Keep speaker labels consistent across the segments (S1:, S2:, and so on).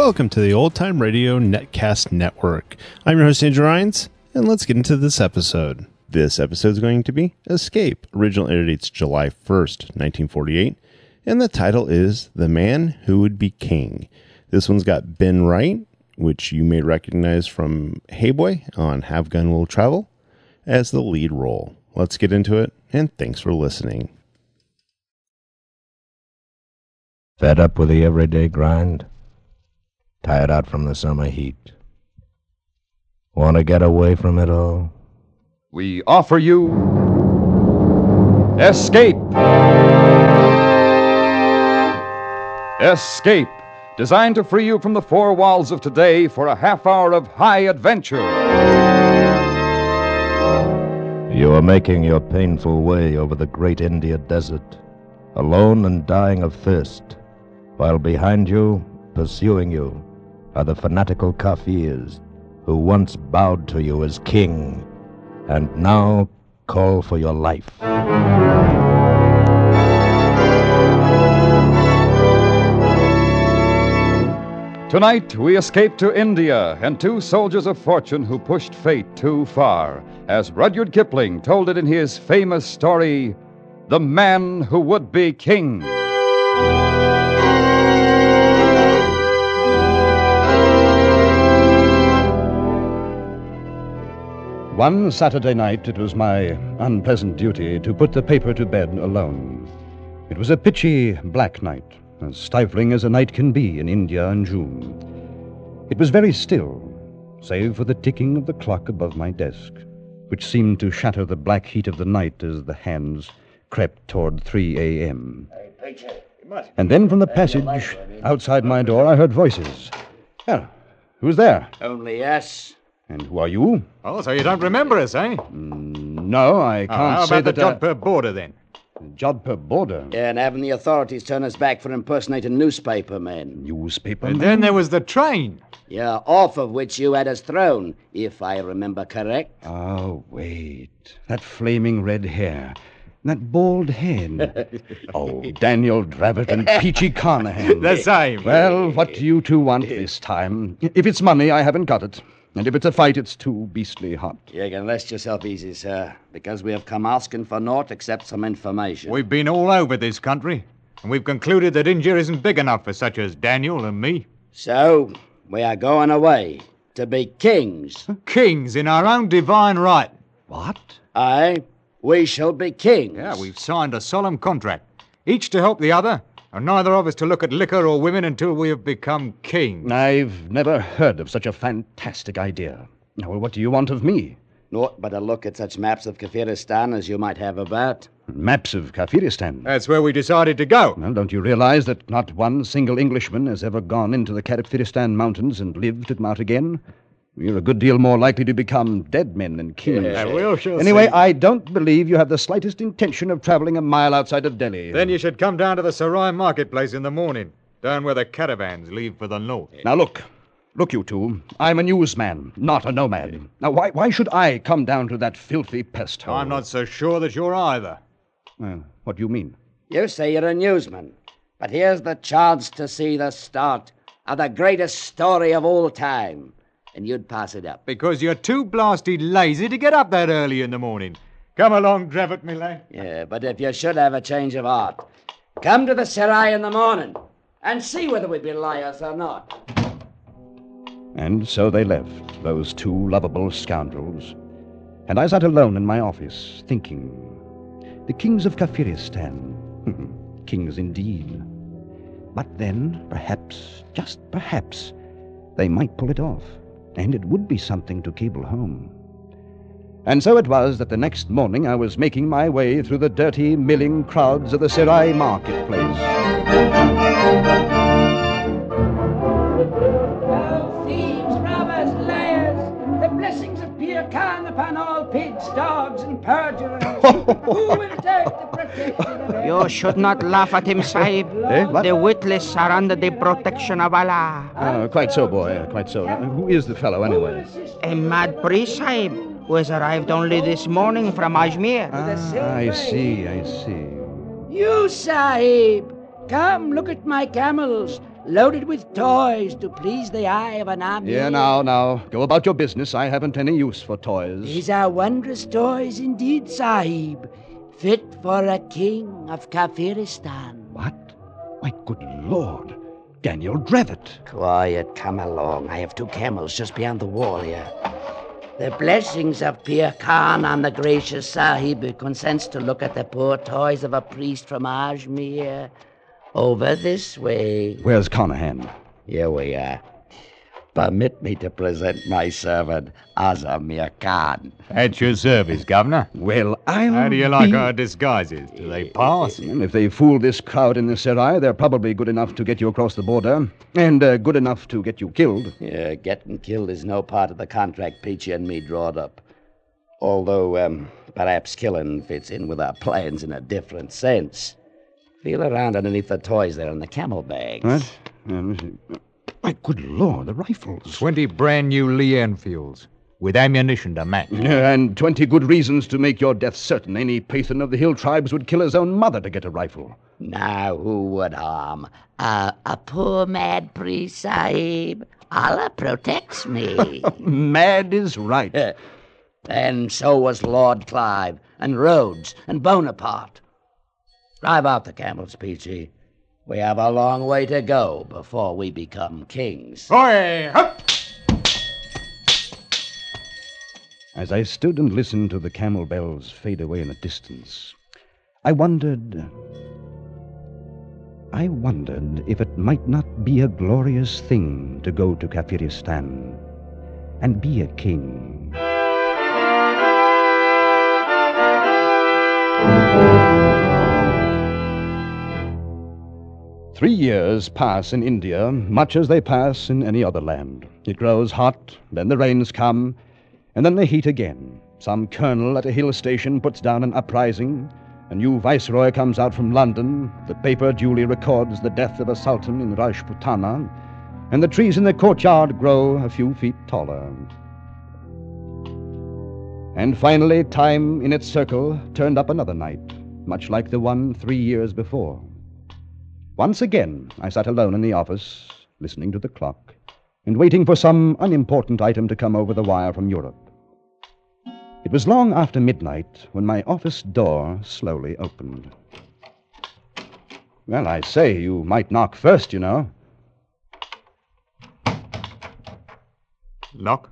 S1: Welcome to the Old Time Radio Netcast Network. I'm your host, Andrew Rhynes, and let's get into this episode. This episode is going to be Escape. Original air dates July 1st, 1948, and the title is The Man Who Would Be King. This one's got Ben Wright, which you may recognize from Hey Boy on Have Gun Will Travel, as the lead role. Let's get into it, and thanks for listening.
S2: Fed up with the everyday grind? Tired out from the summer heat? Want to get away from it all?
S3: We offer you Escape. Escape, designed to free you from the four walls of today for a half hour of high adventure.
S2: You are making your painful way over the great India desert, alone and dying of thirst, while behind you, pursuing you, are the fanatical Kafirs who once bowed to you as king and now call for your life.
S3: Tonight, we escape to India and two soldiers of fortune who pushed fate too far, as Rudyard Kipling told it in his famous story, The Man Who Would Be King.
S4: One Saturday night, it was my unpleasant duty to put the paper to bed alone. It was a pitchy, black night, as stifling as a night can be in India in June. It was very still, save for the ticking of the clock above my desk, which seemed to shatter the black heat of the night as the hands crept toward 3 a.m. And then from the passage outside my door, I heard voices. Well, who's there?
S5: Only us.
S4: And who are you?
S6: Oh, so you don't remember us, eh?
S4: No, I can't
S6: Oh, how
S4: say
S6: about the
S4: that.
S6: Jodhpur border then?
S4: uh, Jodhpur border.
S5: Yeah, and having the authorities turn us back for impersonating newspaper men.
S4: Newspaper.
S6: And then there was the train.
S5: Yeah, off of which you had us thrown, if I remember correct.
S4: Oh, wait. That flaming red hair. That bald head. oh, Daniel Dravot and Peachy Carnehan.
S6: The same.
S4: Well, what do you two want this time? If it's money, I haven't got it. And if it's a fight, it's too beastly hot.
S5: You can rest yourself easy, sir, because we have come asking for naught except some information.
S6: We've been all over this country, and we've concluded that India isn't big enough for such as Daniel and me.
S5: So, we are going away to be kings.
S6: Kings in our own divine right.
S4: What?
S5: Aye, we shall be kings.
S6: Yeah, we've signed a solemn contract, each to help the other, and neither of us to look at liquor or women until we have become kings.
S4: I've never heard of such a fantastic idea. Now, well, what do you want of me?
S5: Naught but a look at such maps of Kafiristan as you might have about.
S4: Maps of Kafiristan.
S6: That's where we decided to go.
S4: Well, don't you realize that not one single Englishman has ever gone into the Kafiristan mountains and lived to come out again? You're a good deal more likely to become dead men than kings.
S6: Yeah, we'll sure
S4: Anyway,
S6: see.
S4: I don't believe you have the slightest intention of traveling a mile outside of Delhi.
S6: Then you should come down to the Sarai marketplace in the morning, down where the caravans leave for the north.
S4: Now, look. Look, you two. I'm a newsman, not a nomad. Now, why, why should I come down to that filthy pest hole?
S6: I'm not so sure that you're either.
S4: Well, what do you mean?
S5: You say you're a newsman, but here's the chance to see the start of the greatest story of all time, and you'd pass it up.
S6: Because you're too blasted lazy to get up that early in the morning. Come along, Dravot, me lad.
S5: Yeah, but if you should have a change of heart, come to the Serai in the morning and see whether we be liars or not.
S4: And so they left, those two lovable scoundrels. And I sat alone in my office, thinking. The kings of Kafiristan. kings indeed. But then, perhaps, just perhaps, they might pull it off. And it would be something to cable home. And so it was that the next morning I was making my way through the dirty, milling crowds of the Serai marketplace.
S7: You should not laugh at him, Sahib.
S4: Eh, what?
S7: The witless are under the protection of Allah.
S4: Uh, quite so, boy, uh, quite so. Uh, who is the fellow, anyway?
S7: A mad priest, Sahib, who has arrived only this morning from Ajmer.
S4: Ah, I see, I see.
S8: You, Sahib, come look at my camels.
S5: Loaded with toys to please the eye of an army.
S4: Here, now, now. Go about your business. I haven't any use for toys.
S5: These are wondrous toys indeed, Sahib, fit for a king of Kafiristan.
S4: What? My good lord. Daniel Dravot.
S5: Quiet, come along. I have two camels just beyond the wall here. The blessings of Pir Khan on the gracious Sahib who consents to look at the poor toys of a priest from Ajmer. Over this way.
S4: Where's Carnehan?
S5: Here we are. Permit me to present my servant, Azamir Khan.
S9: At your service, Governor.
S4: Well, I'll.
S9: How do you like
S4: be-
S9: our disguises? Do they pass?
S4: And If they fool this crowd in the Serai, they're probably good enough to get you across the border, and uh, good enough to get you killed.
S5: Yeah, getting killed is no part of the contract Peachy and me drawed up. Although, um, perhaps killing fits in with our plans in a different sense. Feel around underneath the toys there in the camel bags.
S4: What? Um, my good lord, the rifles.
S9: Twenty brand new Lee Enfields with ammunition to match.
S4: Yeah, and twenty good reasons to make your death certain. Any Pathan of the hill tribes would kill his own mother to get a rifle.
S5: Now, who would harm? Uh, a poor mad priest, Sahib. Allah protects me.
S4: Mad is right.
S5: and so was Lord Clive, and Rhodes, and Bonaparte. Drive out the camels, Peachy. We have a long way to go before we become kings.
S9: Oi, hup!
S4: As I stood and listened to the camel bells fade away in the distance, I wondered. I wondered if it might not be a glorious thing to go to Kafiristan and be a king. Three years pass in India, much as they pass in any other land. It grows hot, then the rains come, and then the heat again. Some colonel at a hill station puts down an uprising. A new viceroy comes out from London. The paper duly records the death of a sultan in Rajputana. And the trees in the courtyard grow a few feet taller. And finally, time in its circle turned up another night, much like the one three years before. Once again, I sat alone in the office, listening to the clock, and waiting for some unimportant item to come over the wire from Europe. It was long after midnight when my office door slowly opened. Well, I say, you might knock first, you know.
S9: Knock.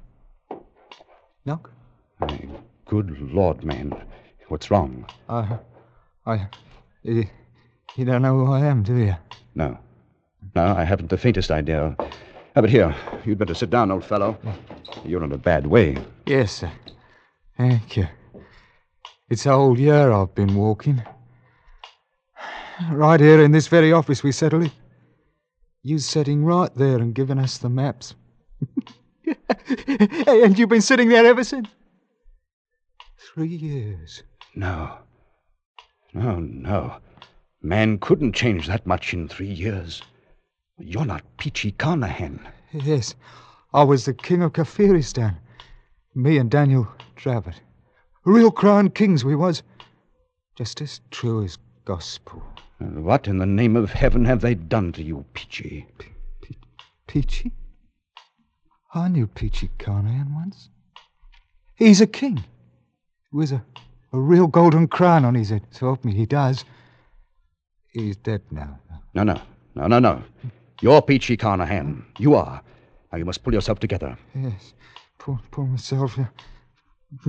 S9: Knock.
S4: My good Lord, man. What's wrong?
S9: I. I. you don't know who I am, do you?
S4: No. No, I haven't the faintest idea. Ah, but here, you'd better sit down, old fellow. You're in a bad way.
S9: Yes, sir. Thank you. It's a whole year I've been walking. Right here in this very office we settled it. You sitting right there and giving us the maps. Hey, and you've been sitting there ever since? Three years.
S4: No. No, no. Man couldn't change that much in three years. You're not Peachy Carnehan.
S9: Yes, I was the king of Kafiristan. Me and Daniel Dravett. Real crown kings we was. Just as true as gospel.
S4: And what in the name of heaven have they done to you, Peachy?
S9: Peachy? I knew Peachy Carnehan once. He's a king. With a, a real golden crown on his head. So help me, he does. He's dead now.
S4: No, no. No, no, no. You're Peachy Carnehan. You are. Now you must pull yourself together.
S9: Yes. Pull, pull myself.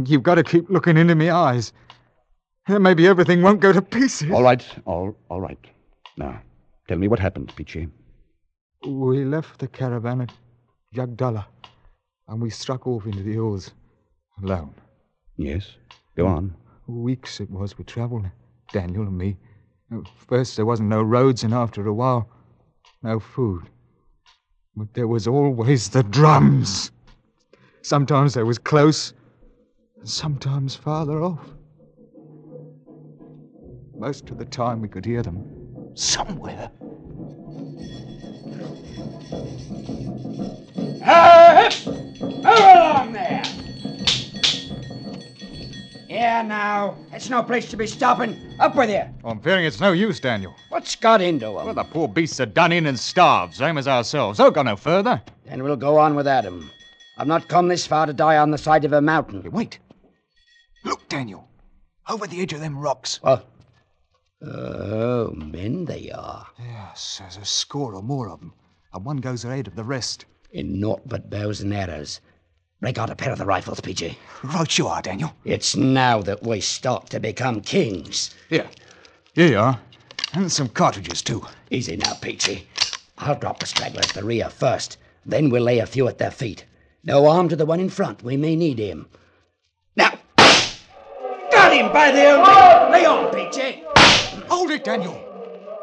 S9: You've got to keep looking into me eyes. Maybe everything won't go to pieces.
S4: All right, all, all right. Now, tell me what happened, Peachy.
S9: We left the caravan at Jagdala, and we struck off into the hills alone.
S4: Yes, go on.
S9: Weeks it was we travelled, Daniel and me. At first there wasn't no roads, and after a while, no food. But there was always the drums. Sometimes they was close, and sometimes farther off. Most of the time we could hear them somewhere.
S10: Hey, move along there. Here now, it's no place to be stopping.
S5: Up with you.
S9: Oh, I'm fearing it's no use, Daniel.
S5: What's got into him?
S9: Well, the poor beasts are done in and starved, same as ourselves. They'll go no further.
S5: Then we'll go on without him. I've not come this far to die on the side of a mountain.
S9: Wait. Look, Daniel. Over the edge of them rocks.
S5: What? Oh, men they are.
S9: Yes, there's a score or more of them. And one goes ahead of the rest.
S5: In naught but bows and arrows. Break out a pair of the rifles, Peachy.
S9: Right you are, Daniel.
S5: It's now that we start to become kings.
S9: Here. Here you are. And some cartridges, too.
S5: Easy now, Peachy. I'll drop the stragglers at the rear first. Then we'll lay a few at their feet. No arm to the one in front. We may need him. Now, got him by the old. Lay on, Peachy.
S9: Hold it, Daniel.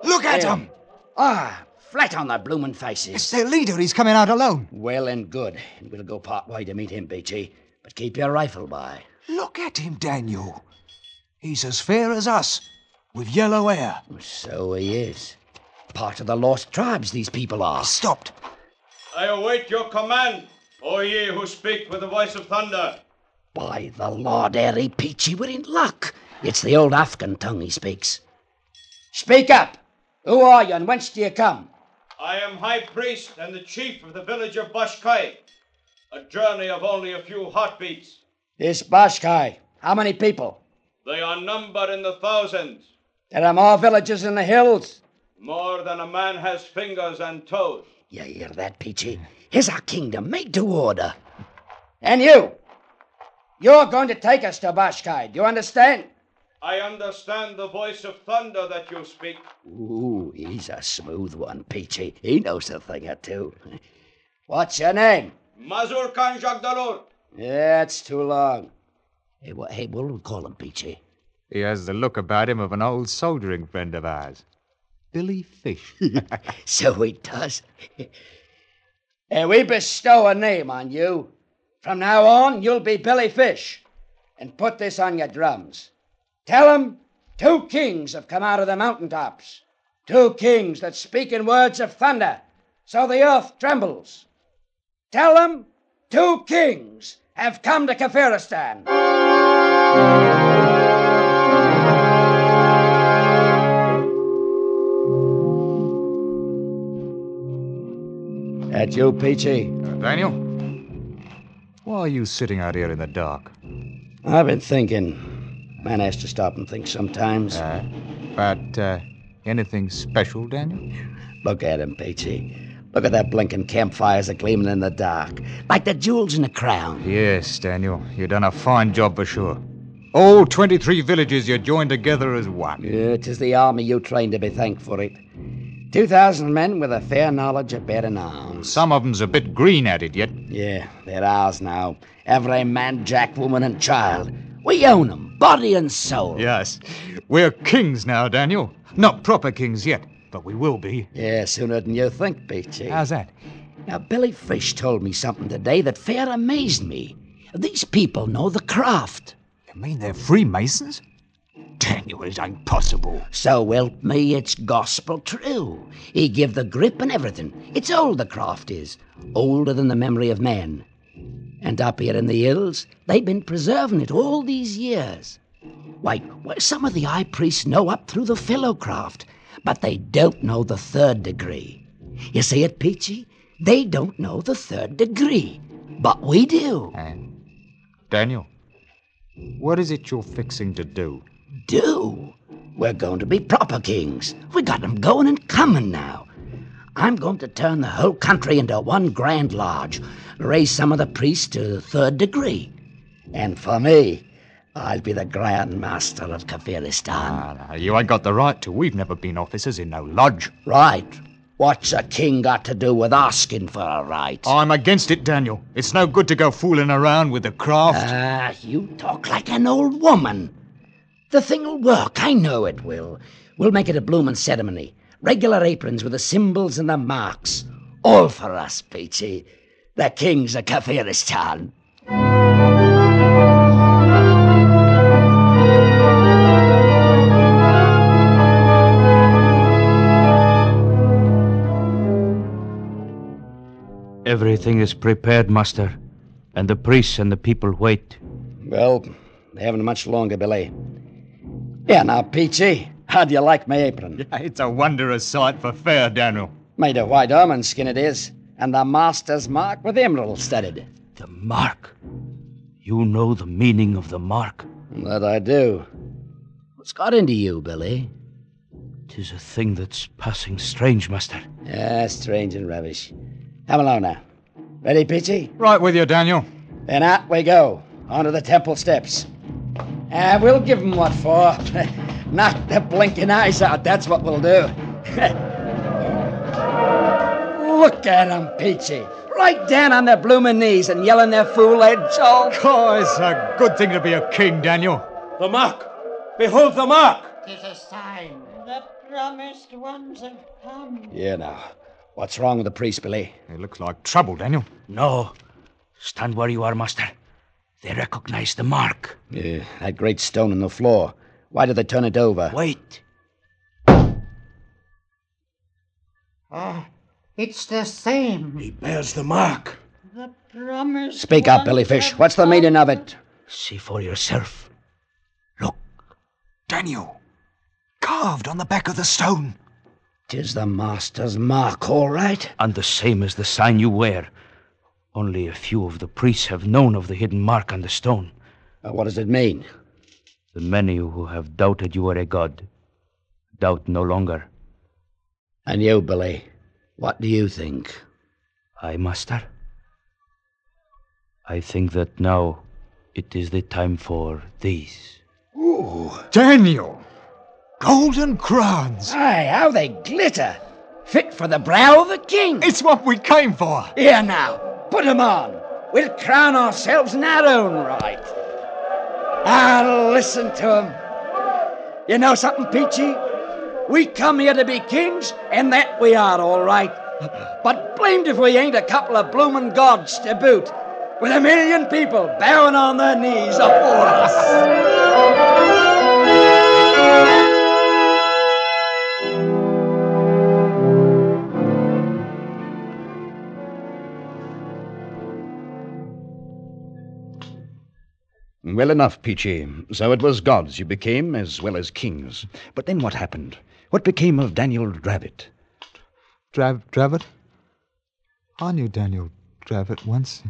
S9: Look at him!
S5: Ah, flat on their bloomin' faces.
S9: It's their leader. He's coming out alone.
S5: Well and good. And we'll go part way to meet him, Peachy. But keep your rifle by.
S9: Look at him, Daniel. He's as fair as us, with yellow hair.
S5: So he is. Part of the lost tribes, these people are.
S9: Stopped.
S11: I await your command, O ye who speak with the voice of thunder.
S5: By the Lord Harry Peachy, we're in luck. It's the old Afghan tongue he speaks. Speak up. Who are you and whence do you come?
S11: I am high priest and the chief of the village of Bashkai. A journey of only a few heartbeats.
S5: This Bashkai. How many people?
S11: They are numbered in the thousands,
S5: There are more villages in the hills.
S11: more than a man has fingers and toes.
S5: You hear that, Peachy? Here's our kingdom made to order. And you. You're going to take us to Bashkai. Do you understand?
S11: I understand the voice of thunder that you speak.
S5: Ooh, he's a smooth one, Peachy. He knows a thing or two. What's your name?
S11: Mazur Khan Jagdalur.
S5: Yeah, it's too long. Hey, what, hey, what do we call him, Peachy?
S9: He has the look about him of an old soldiering friend of ours. Billy Fish.
S5: So he does. and we bestow a name on you. From now on, you'll be Billy Fish. And put this on your drums. Tell 'em two kings have come out of the mountaintops. Two kings that speak in words of thunder, so the earth trembles. Tell them two kings have come to Kafiristan. That you, Peachy?
S9: Daniel? Why are you sitting out here in the dark?
S5: I've been thinking. Man has to stop and think sometimes.
S9: Uh, but, uh, anything special, Daniel?
S5: Look at him, Peachy. Look at that blinking campfires a gleaming in the dark, like the jewels in a crown.
S9: Yes, Daniel. You've done a fine job for sure. All 23 villages you joined together as one.
S5: Yeah, 'tis the army you trained to be thanked for it. Two thousand men with a fair knowledge of bearing arms.
S9: Some of 'em's a bit green at it yet.
S5: Yeah, they're ours now. Every man, jack, woman, and child. We own 'em, body and soul.
S9: Yes. We're kings now, Daniel. Not proper kings yet, but we will be.
S5: Yeah, sooner than you think, Peachy.
S9: How's that?
S5: Now, Billy Fish told me something today that fair amazed me. These people know the craft.
S9: You mean they're Freemasons? Daniel, it ain't possible.
S5: So help me, it's gospel true. He give the grip and everything. It's old, the craft is. Older than the memory of man. And up here in the hills, they've been preserving it all these years. Why, some of the high priests know up through the fellow craft, but they don't know the third degree. You see it, Peachy? They don't know the third degree. But we do.
S9: And Daniel, what is it you're fixing to do?
S5: do. We're going to be proper kings. We got 'em going and coming now. I'm going to turn the whole country into one grand lodge, raise some of the priests to the third degree. And for me, I'll be the Grand Master of Kafiristan.
S9: Ah, no, you ain't got the right to. We've never been officers in no lodge.
S5: Right. What's a king got to do with asking for a right?
S9: I'm against it, Daniel. It's no good to go fooling around with the craft.
S5: Ah, you talk like an old woman. The thing'll work, I know it will. We'll make it a bloomin' ceremony. Regular aprons with the symbols and the marks. All for us, Peachy. The kings of Kafiristan.
S12: Everything is prepared, Master, and the priests and the people wait.
S5: Well, they haven't much longer, Billy. Yeah, now, Peachy, how do you like my apron?
S9: Yeah, It's a wondrous sight for fair, Daniel.
S5: Made of white almond skin it is, and the master's mark with emerald studded.
S12: The mark. You know the meaning of the mark.
S5: That I do. What's got into you, Billy?
S12: Tis a thing that's passing strange, master.
S5: Yeah, strange and rubbish. Come along now. Ready, Peachy?
S9: Right with you, Daniel.
S5: Then out we go, onto the temple steps. And we'll give 'em what for. Knock the blinking eyes out, that's what we'll do. Look at 'em, Peachy. Right down on their bloomin' knees and yelling their fool heads off.
S9: Oh, it's a good thing to be a king, Daniel.
S11: The mark! Behold the mark!
S6: Tis a sign.
S7: The promised ones have come.
S5: Yeah, now. What's wrong with the priest, Billy?
S9: It looks like trouble, Daniel.
S12: No. Stand where you are, master. They recognize the mark.
S5: Yeah, that great stone on the floor. Why did they turn it over?
S12: Wait.
S7: Ah, it's the same.
S11: He bears the mark.
S7: The promised
S5: Speak up,
S7: ones
S5: Billy Fish. What's the meaning of it?
S12: See for yourself. Look.
S9: Daniel. Carved on the back of the stone.
S5: Tis the master's mark, all right.
S12: And the same as the sign you wear. Only a few of the priests have known of the hidden mark on the stone.
S5: Uh, what does it mean?
S12: The many who have doubted you are a god doubt no longer.
S5: And you, Billy, what do you think?
S12: I, master? I think that now it is the time for these.
S9: Ooh, Daniel. Golden crowns.
S5: Aye, how they glitter. Fit for the brow of a king.
S9: It's what we came for.
S5: Here now, put 'em on. We'll crown ourselves in our own right. Ah, listen to to 'em. You know something, Peachy? We come here to be kings, and that we are, all right. But blamed if we ain't a couple of bloomin' gods to boot, with a million people bowing on their knees afore us.
S4: Well enough, Peachy. So it was gods you became as well as kings. But then what happened? What became of Daniel Dravot?
S9: Drav Dravot? I knew Daniel Dravot once.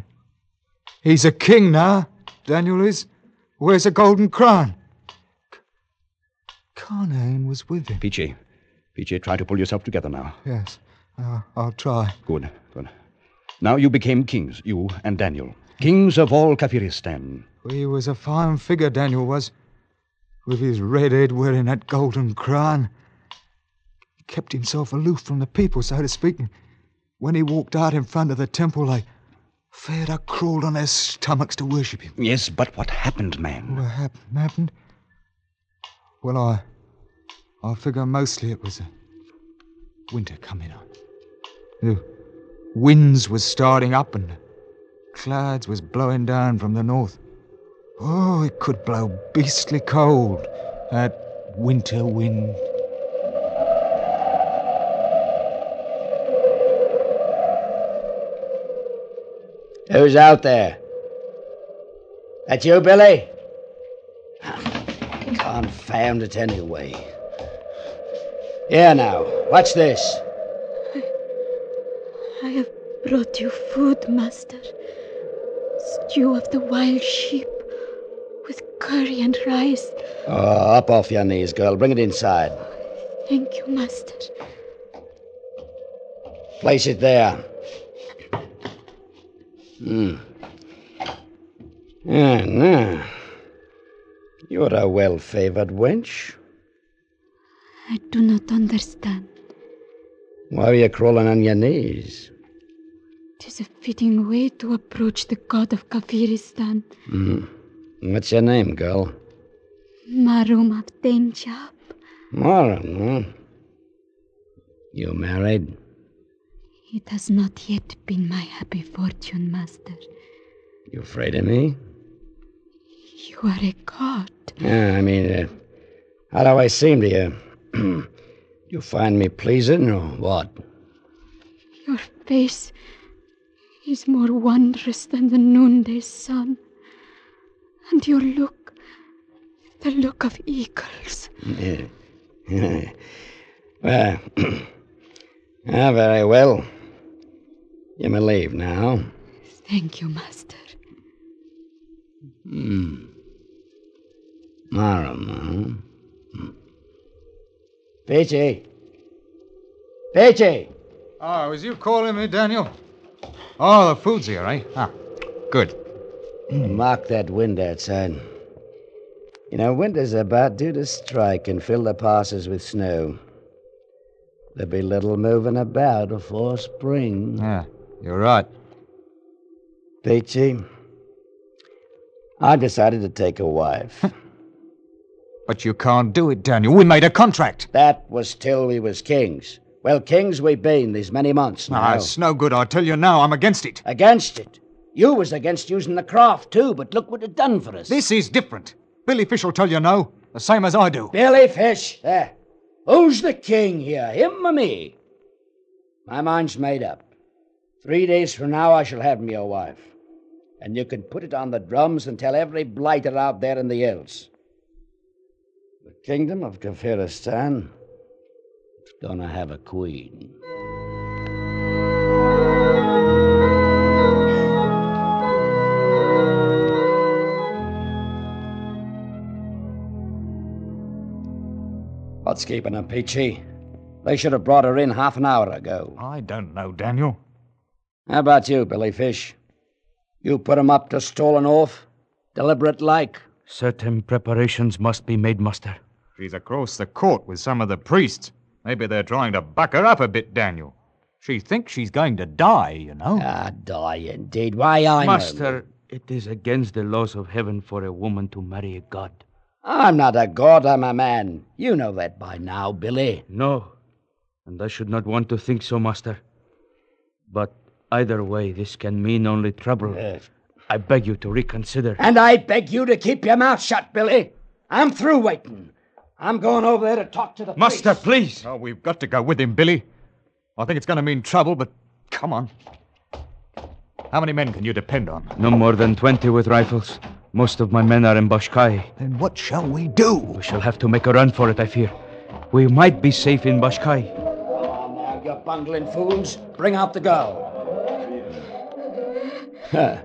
S9: He's a king now, Daniel is. Wears a golden crown. C- Carnane was with him.
S4: Peachy. Peachy, try to pull yourself together now.
S9: Yes, uh, I'll try.
S4: Good, good. Now you became kings, you and Daniel. Kings of all Kafiristan.
S9: He was a fine figure, Daniel was. With his red head wearing that golden crown. He kept himself aloof from the people, so to speak. When he walked out in front of the temple, they fair to crawled on their stomachs to worship him.
S4: Yes, but what happened, man?
S9: What hap- happened? Well, I. I figure mostly it was a winter coming on. The winds was starting up and clouds was blowing down from the north. Oh, it could blow beastly cold, that winter wind.
S5: Who's out there? That you, Billy? Confound it anyway. Here now, watch this.
S13: I have brought you food, master. Stew of the wild sheep with curry and rice.
S5: Oh, up off your knees, girl. Bring it inside.
S13: Thank you, master.
S5: Place it there. Hmm. Yeah, now. You're a well favored wench.
S13: I do not understand.
S5: Why are you crawling on your knees?
S13: Tis a fitting way to approach the god of Kafiristan,
S5: Hmm. What's your name, girl?
S13: Marum of Denjab.
S5: Moran, huh? You married?
S13: It has not yet been my happy fortune, master.
S5: You afraid of me?
S13: You are a god.
S5: Yeah, I mean, uh, how do I seem to you? you find me pleasing or what?
S13: Your face is more wondrous than the noonday sun. And your look the look of eagles.
S5: well, ah, very well. You may leave now.
S13: Thank you, Master.
S5: Hmm. I don't. Hmm. Peachy! Peachy!
S6: Oh, was you calling me, Daniel? Oh, the food's here, eh? Ah, good.
S5: Mark that wind outside. You know, winter's about due to strike and fill the passes with snow. There'll be little moving about before spring.
S6: Yeah, you're right.
S5: Peachy, I decided to take a wife.
S6: But you can't do it, Daniel. We made a contract.
S5: that was till we was kings. Well, kings we've been these many months now.
S6: Ah, it's no good. I tell you now, I'm against it.
S5: Against it. You was against using the craft, too, but look what it done for us.
S6: This is different. Billy Fish will tell you no, the same as I do.
S5: Billy Fish, there. Who's the king here, him or me? My mind's made up. Three days from now, I shall have me a wife. And you can put it on the drums and tell every blighter out there in the hills. The kingdom of Kafiristan is gonna have a queen. What's keeping her, Peachy? They should have brought her in half an hour ago.
S6: I don't know, Daniel.
S5: How about you, Billy Fish? You put 'em up to stolen off? Deliberate like?
S12: Certain preparations must be made, Master.
S6: She's across the court with some of the priests. Maybe they're trying to buck her up a bit, Daniel. She thinks she's going to die, you know.
S5: Ah, die indeed. Why, I know-
S12: Master, it is against the laws of heaven for a woman to marry a god.
S5: I'm not a god, I'm a man. You know that by now, Billy.
S12: No, and I should not want to think so, Master. But either way, this can mean only trouble. I beg you to reconsider.
S5: And I beg you to keep your mouth shut, Billy. I'm through waiting. I'm going over there to talk to the
S12: Master, please.
S6: Oh, we've got to go with him, Billy. I think it's going to mean trouble, but come on. How many men can you depend on?
S12: No more than 20 with rifles. Most of my men are in Bashkai.
S6: Then what shall we do?
S12: We shall have to make a run for it, I fear. We might be safe in Bashkai.
S5: Oh, now, you bungling fools. Bring out the girl. Huh.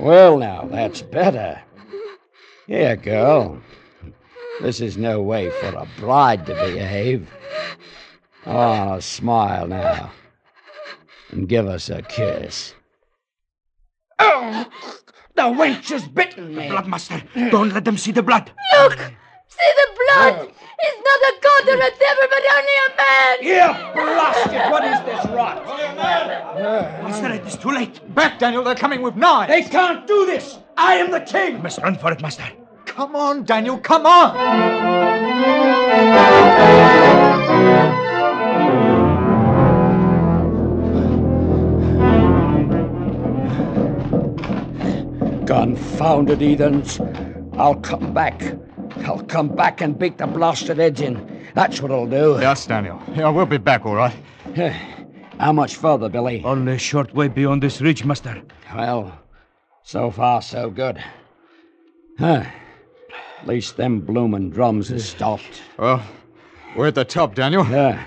S5: Well, now, that's better. Here, girl. This is no way for a bride to behave. Oh, smile now. And give us a kiss. Oh, the wench has bitten me.
S12: Blood, Master. Don't let them see the blood.
S13: Look! See the blood! Oh. It's not a god or a devil, but only a man!
S5: Here, blasted! What is this rot?
S12: Master, it is too late.
S6: Back, Daniel. They're coming with knives.
S5: They can't do this! I am the king!
S12: We must run for it, Master.
S6: Come on, Daniel. Come on.
S5: Confounded heathens. I'll come back. I'll come back and beat the blasted heads in. That's what I'll do.
S6: Yes, Daniel. Yeah, we'll be back, all right.
S5: How much further, Billy?
S12: Only a short way beyond this ridge, Master.
S5: Well, so far, so good. Huh. At least them bloomin' drums has stopped.
S6: Well, we're at the top, Daniel.
S5: Yeah.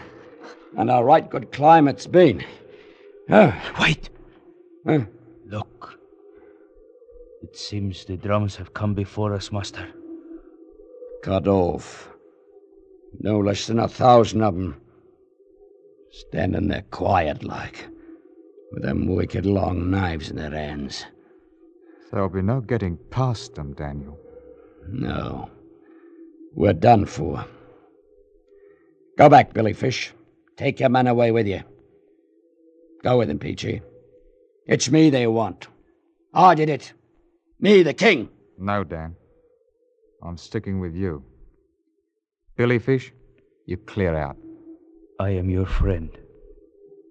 S5: And a right good climb it's been. Huh.
S12: Wait.
S5: Huh.
S12: Look. It seems the drums have come before us, Master.
S5: Cut off. No less than a thousand of 'em. Standing there quiet like, with them wicked long knives in their hands.
S6: There'll be no getting past them, Daniel.
S5: No. We're done for. Go back, Billy Fish. Take your men away with you. Go with them, Peachy. It's me they want. I did it. Me, the king.
S6: No, Dan. I'm sticking with you. Billy Fish, you clear out.
S12: I am your friend.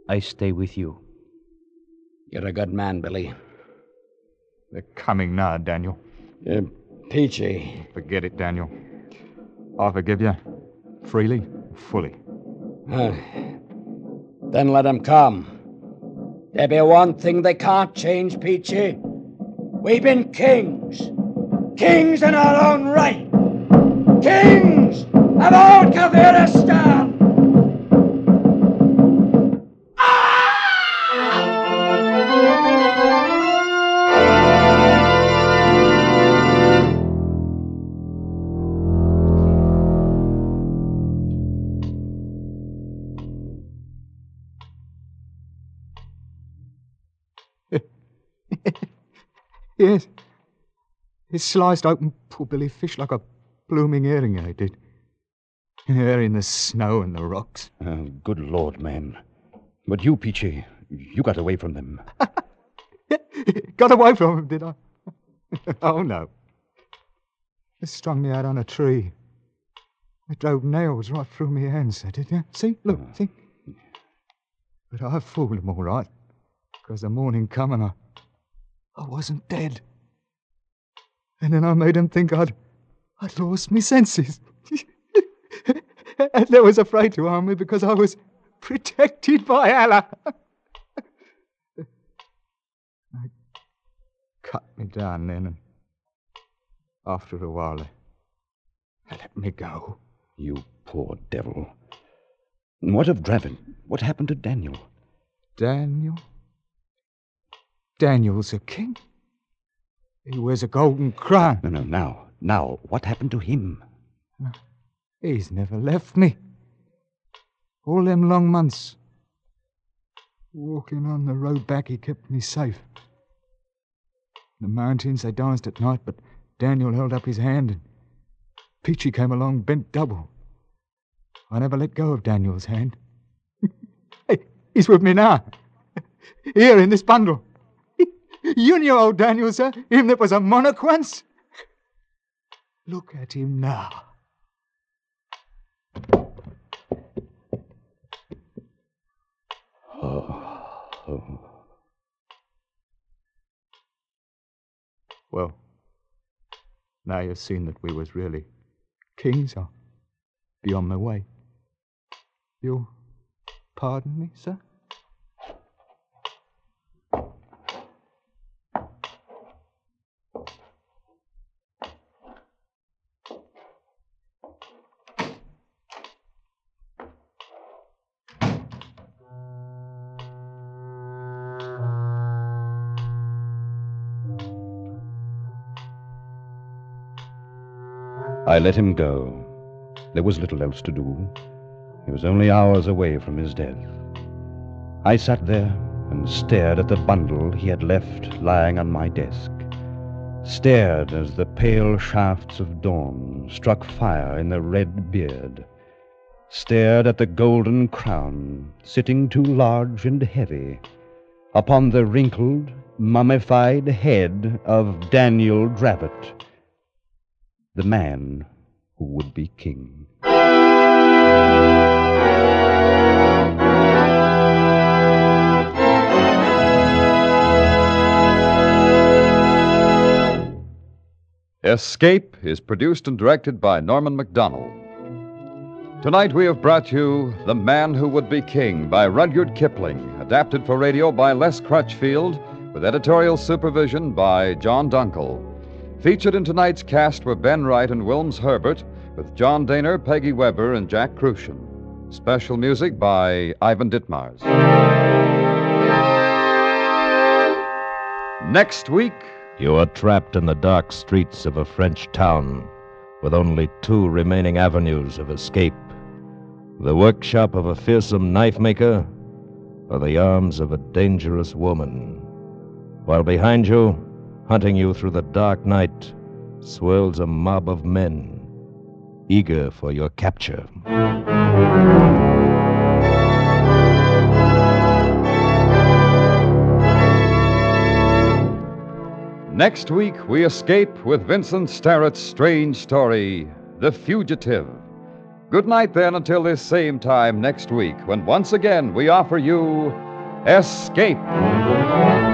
S12: I stay with you.
S5: You're a good man, Billy.
S6: They're coming now, Daniel.
S5: Uh, Peachy.
S6: Forget it, Daniel. I forgive you. Freely, fully.
S5: Huh. Then them come. There be one thing they can't change, Peachy. We've been kings. Kings in our own right.
S6: kings of old Kafiristan!
S9: Yes. He sliced open poor Billy Fish like a blooming herring, eh, I did. There in the snow and the rocks.
S4: Oh, good Lord, man. But you, Peachy, you got away from them.
S9: Got away from him, did I? oh, no. They strung me out on a tree. They drove nails right through me hands, they did, yeah? See? Look, oh. see? But I fooled them all right. Because the morning come and I, I wasn't dead. And then I made him think I'd, I'd lost my senses. and they was afraid to harm me because I was protected by Allah. they cut me down then, and after a while, they, let me go.
S4: You poor devil. What of Dravin? What happened to Daniel?
S9: Daniel? Daniel's a king. He wears a golden crown.
S4: No, no, now, now, what happened to him?
S9: He's never left me. All them long months. Walking on the road back, he kept me safe. In The mountains, they danced at night, but Daniel held up his hand, and Peachy came along bent double. I never let go of Daniel's hand. hey, he's with me now. Here in this bundle. You knew old Daniel, sir, him that was a monarch once. Look at him now. Well, now you've seen that we was really kings, I'll be on my way. You'll pardon me, sir?
S4: I let him go. There was little else to do. He was only hours away from his death. I sat there and stared at the bundle he had left lying on my desk. Stared as the pale shafts of dawn struck fire in the red beard. Stared at the golden crown sitting too large and heavy upon the wrinkled, mummified head of Daniel Dravot the man who would be king.
S3: Escape is produced and directed by Norman MacDonnell. Tonight we have brought you The Man Who Would Be King by Rudyard Kipling, adapted for radio by Les Crutchfield, with editorial supervision by John Dunkel. Featured in tonight's cast were Ben Wright and Wilms Herbert, with John Dehner, Peggy Webber, and Jack Kruschen. Special music by Ivan Ditmars. Next week,
S2: You are trapped in the dark streets of a French town with only two remaining avenues of escape the workshop of a fearsome knife maker or the arms of a dangerous woman. While behind you, hunting you through the dark night, swirls a mob of men eager for your capture.
S3: Next week, we escape with Vincent Starrett's strange story, The Fugitive. Good night, then, until this same time next week, when once again we offer you Escape.